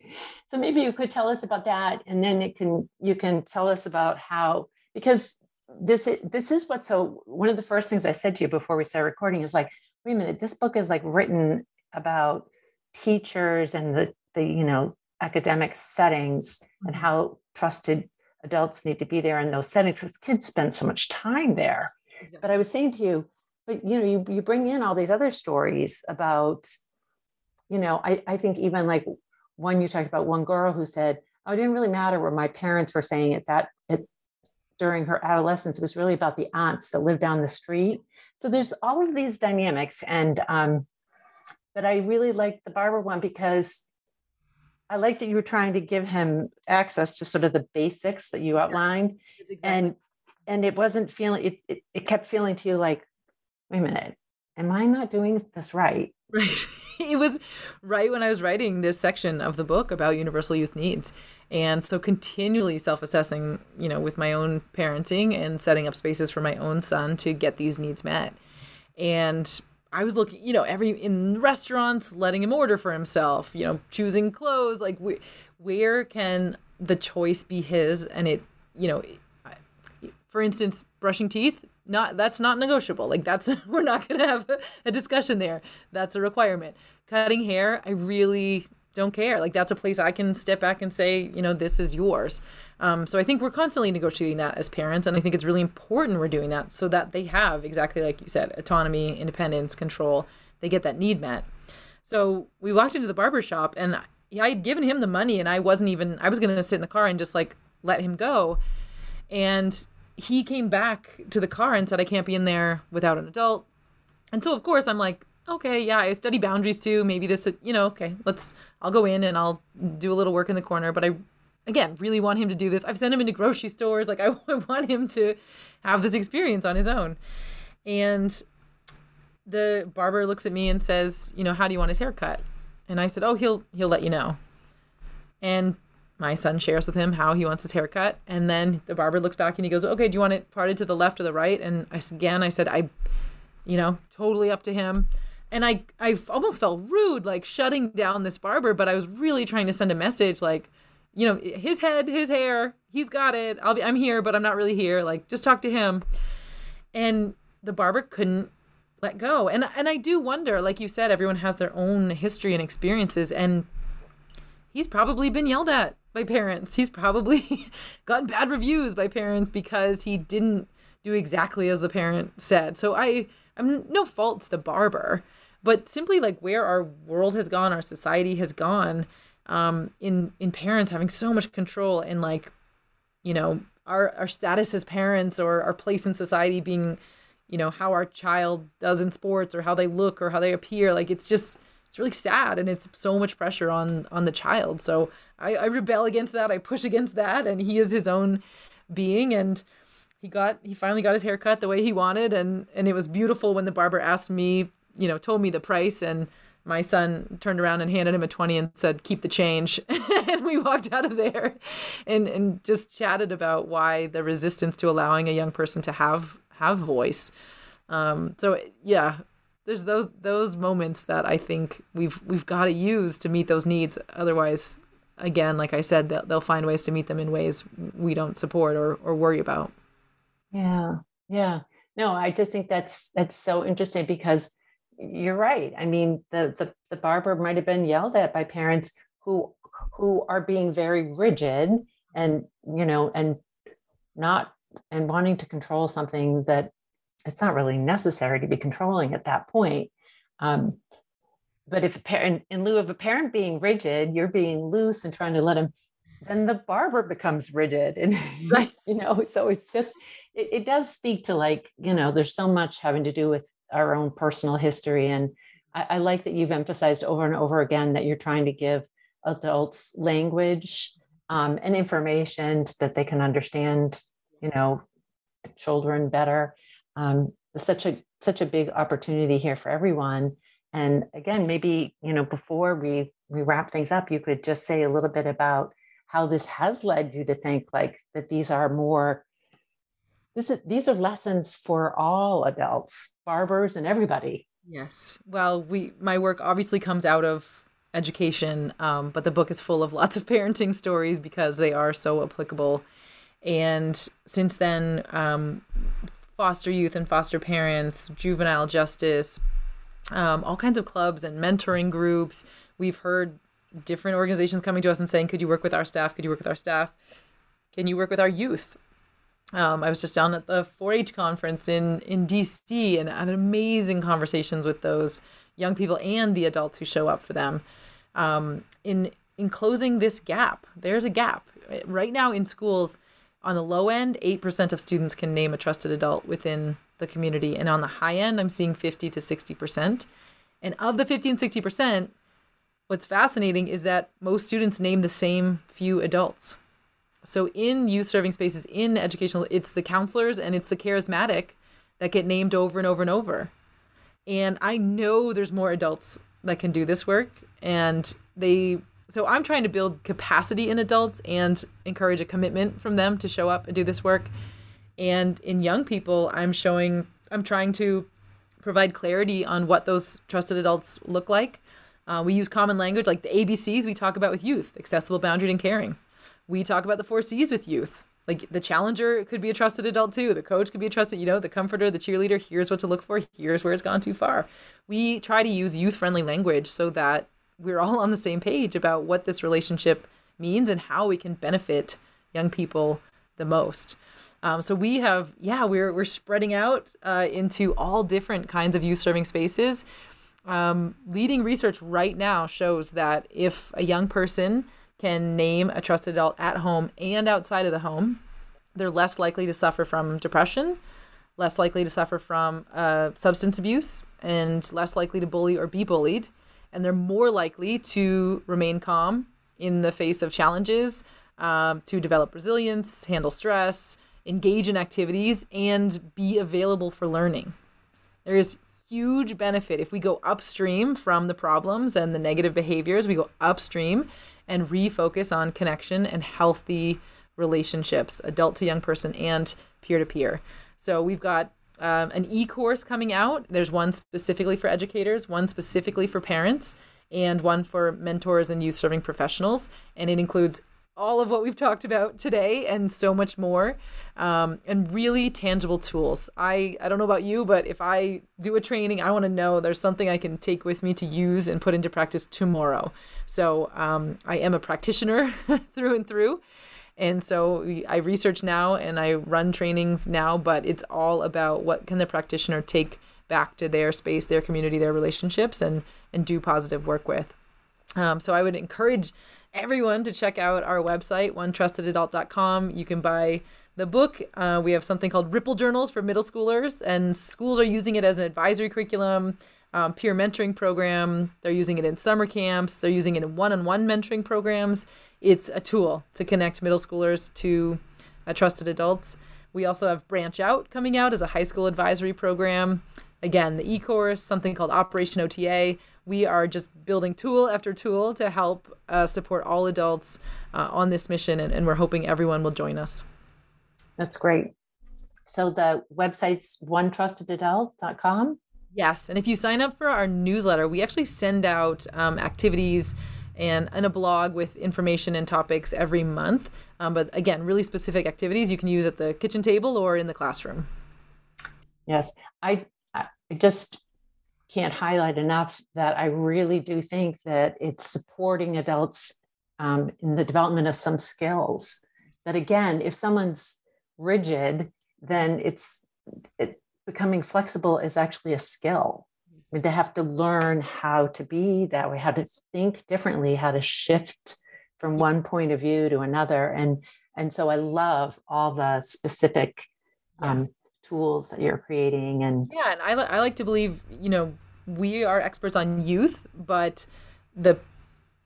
so maybe you could tell us about that, and then it can you can tell us about how because this this is what so one of the first things I said to you before we started recording is like, wait a minute, this book is like written about teachers and the the you know academic settings and mm-hmm. how trusted adults need to be there in those settings because kids spend so much time there but I was saying to you, but you know, you, you bring in all these other stories about, you know, I, I think even like one you talked about one girl who said, oh, it didn't really matter what my parents were saying at that it, during her adolescence. It was really about the aunts that lived down the street. So there's all of these dynamics. And um, but I really liked the barber one because I like that you were trying to give him access to sort of the basics that you outlined. Yeah, exactly. And and it wasn't feeling it, it, it kept feeling to you like wait a minute am i not doing this right right [LAUGHS] it was right when i was writing this section of the book about universal youth needs and so continually self-assessing you know with my own parenting and setting up spaces for my own son to get these needs met and i was looking you know every in restaurants letting him order for himself you know choosing clothes like wh- where can the choice be his and it you know for instance, brushing teeth, not that's not negotiable. Like that's [LAUGHS] we're not going to have a, a discussion there. That's a requirement. Cutting hair, I really don't care. Like that's a place I can step back and say, you know, this is yours. Um, so I think we're constantly negotiating that as parents, and I think it's really important we're doing that so that they have exactly like you said, autonomy, independence, control. They get that need met. So we walked into the barber shop, and I had given him the money and I wasn't even I was going to sit in the car and just like let him go. And he came back to the car and said I can't be in there without an adult. And so of course I'm like, okay, yeah, I study boundaries too. Maybe this, you know, okay, let's I'll go in and I'll do a little work in the corner, but I again really want him to do this. I've sent him into grocery stores like [LAUGHS] I want him to have this experience on his own. And the barber looks at me and says, you know, how do you want his haircut? And I said, oh, he'll he'll let you know. And my son shares with him how he wants his haircut, and then the barber looks back and he goes, okay, do you want it parted to the left or the right? And I again, I said, I, you know, totally up to him. And I I almost felt rude, like shutting down this barber, but I was really trying to send a message, like, you know, his head, his hair, he's got it. I'll be, I'm here, but I'm not really here. Like, just talk to him. And the barber couldn't let go. And and I do wonder, like you said, everyone has their own history and experiences and he's probably been yelled at by parents. He's probably [LAUGHS] gotten bad reviews by parents because he didn't do exactly as the parent said. So I I'm no fault to the barber, but simply like where our world has gone, our society has gone, um, in in parents having so much control and like, you know, our our status as parents or our place in society being you know how our child does in sports or how they look or how they appear like it's just it's really sad and it's so much pressure on on the child. So I, I rebel against that. I push against that and he is his own being and he got he finally got his hair cut the way he wanted and and it was beautiful when the barber asked me you know told me the price and my son turned around and handed him a 20 and said keep the change [LAUGHS] and we walked out of there and and just chatted about why the resistance to allowing a young person to have have voice. Um, so yeah, there's those those moments that I think we've we've got to use to meet those needs. Otherwise, again, like I said, they'll, they'll find ways to meet them in ways we don't support or or worry about. Yeah, yeah. No, I just think that's that's so interesting because you're right. I mean, the the, the barber might have been yelled at by parents who who are being very rigid and you know and not and wanting to control something that it's not really necessary to be controlling at that point. Um, but if a parent, in lieu of a parent being rigid, you're being loose and trying to let him, then the barber becomes rigid. And, [LAUGHS] you know, so it's just, it, it does speak to like, you know, there's so much having to do with our own personal history. And I, I like that you've emphasized over and over again that you're trying to give adults language um, and information that they can understand you know children better um, such a such a big opportunity here for everyone and again maybe you know before we we wrap things up you could just say a little bit about how this has led you to think like that these are more this is these are lessons for all adults barbers and everybody yes well we my work obviously comes out of education um, but the book is full of [LAUGHS] lots of parenting stories because they are so applicable and since then, um, foster youth and foster parents, juvenile justice, um, all kinds of clubs and mentoring groups. We've heard different organizations coming to us and saying, Could you work with our staff? Could you work with our staff? Can you work with our youth? Um, I was just down at the 4-H conference in in DC and had amazing conversations with those young people and the adults who show up for them. Um, in in closing this gap, there's a gap right now in schools. On the low end, 8% of students can name a trusted adult within the community. And on the high end, I'm seeing 50 to 60%. And of the 50 and 60%, what's fascinating is that most students name the same few adults. So in youth serving spaces, in educational, it's the counselors and it's the charismatic that get named over and over and over. And I know there's more adults that can do this work and they so I'm trying to build capacity in adults and encourage a commitment from them to show up and do this work. And in young people, I'm showing, I'm trying to provide clarity on what those trusted adults look like. Uh, we use common language like the ABCs we talk about with youth accessible, boundaried, and caring. We talk about the four C's with youth. Like the challenger could be a trusted adult too. The coach could be a trusted, you know, the comforter, the cheerleader. Here's what to look for. Here's where it's gone too far. We try to use youth friendly language so that we're all on the same page about what this relationship means and how we can benefit young people the most. Um, so we have, yeah, we're we're spreading out uh, into all different kinds of youth serving spaces. um, leading research right now shows that if a young person can name a trusted adult at home and outside of the home, they're less likely to suffer from depression, less likely to suffer from uh, substance abuse, and less likely to bully or be bullied. And they're more likely to remain calm in the face of challenges, um, to develop resilience, handle stress, engage in activities, and be available for learning. There is huge benefit if we go upstream from the problems and the negative behaviors, we go upstream and refocus on connection and healthy relationships, adult to young person and peer to peer. So we've got um, an e course coming out. There's one specifically for educators, one specifically for parents, and one for mentors and youth serving professionals. And it includes all of what we've talked about today and so much more um, and really tangible tools. I i don't know about you but if i do a training i want to know there's something i can take with me to use and put into practice tomorrow. So um, i am a practitioner [LAUGHS] through and through and so i research now and i run trainings now but it's all about what can the practitioner take back to their space their community their relationships and and do positive work with. Um, so i would encourage everyone to check out our website, onetrustedadult.com. You can buy the book. Uh, we have something called Ripple Journals for middle schoolers, and schools are using it as an advisory curriculum, um, peer mentoring program. They're using it in summer camps. They're using it in one-on-one mentoring programs. It's a tool to connect middle schoolers to uh, trusted adults. We also have Branch Out coming out as a high school advisory program. Again, the e-course, something called Operation OTA, we are just building tool after tool to help uh, support all adults uh, on this mission, and, and we're hoping everyone will join us. That's great. So the website's onetrustedadult.com. Yes, and if you sign up for our newsletter, we actually send out um, activities and, and a blog with information and topics every month. Um, but again, really specific activities you can use at the kitchen table or in the classroom. Yes, I I just can't highlight enough that I really do think that it's supporting adults um, in the development of some skills. That again, if someone's rigid, then it's it, becoming flexible is actually a skill. They have to learn how to be that way, how to think differently, how to shift from one point of view to another. And and so I love all the specific um, tools that you're creating and yeah and I, li- I like to believe you know we are experts on youth but the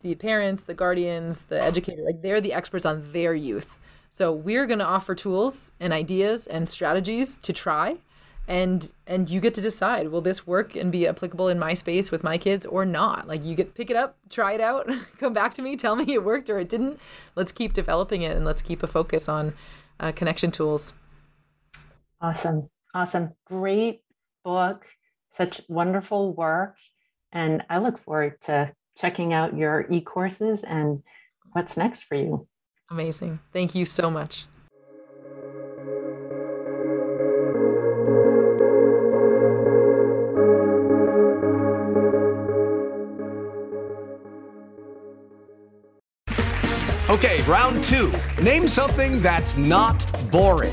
the parents the guardians the educator like they're the experts on their youth. So we're going to offer tools and ideas and strategies to try and and you get to decide will this work and be applicable in my space with my kids or not? Like you get pick it up try it out [LAUGHS] come back to me tell me it worked or it didn't. Let's keep developing it and let's keep a focus on uh, connection tools Awesome. Awesome. Great book. Such wonderful work. And I look forward to checking out your e courses and what's next for you. amazing thank you so much Okay, round two. Name something that's not boring.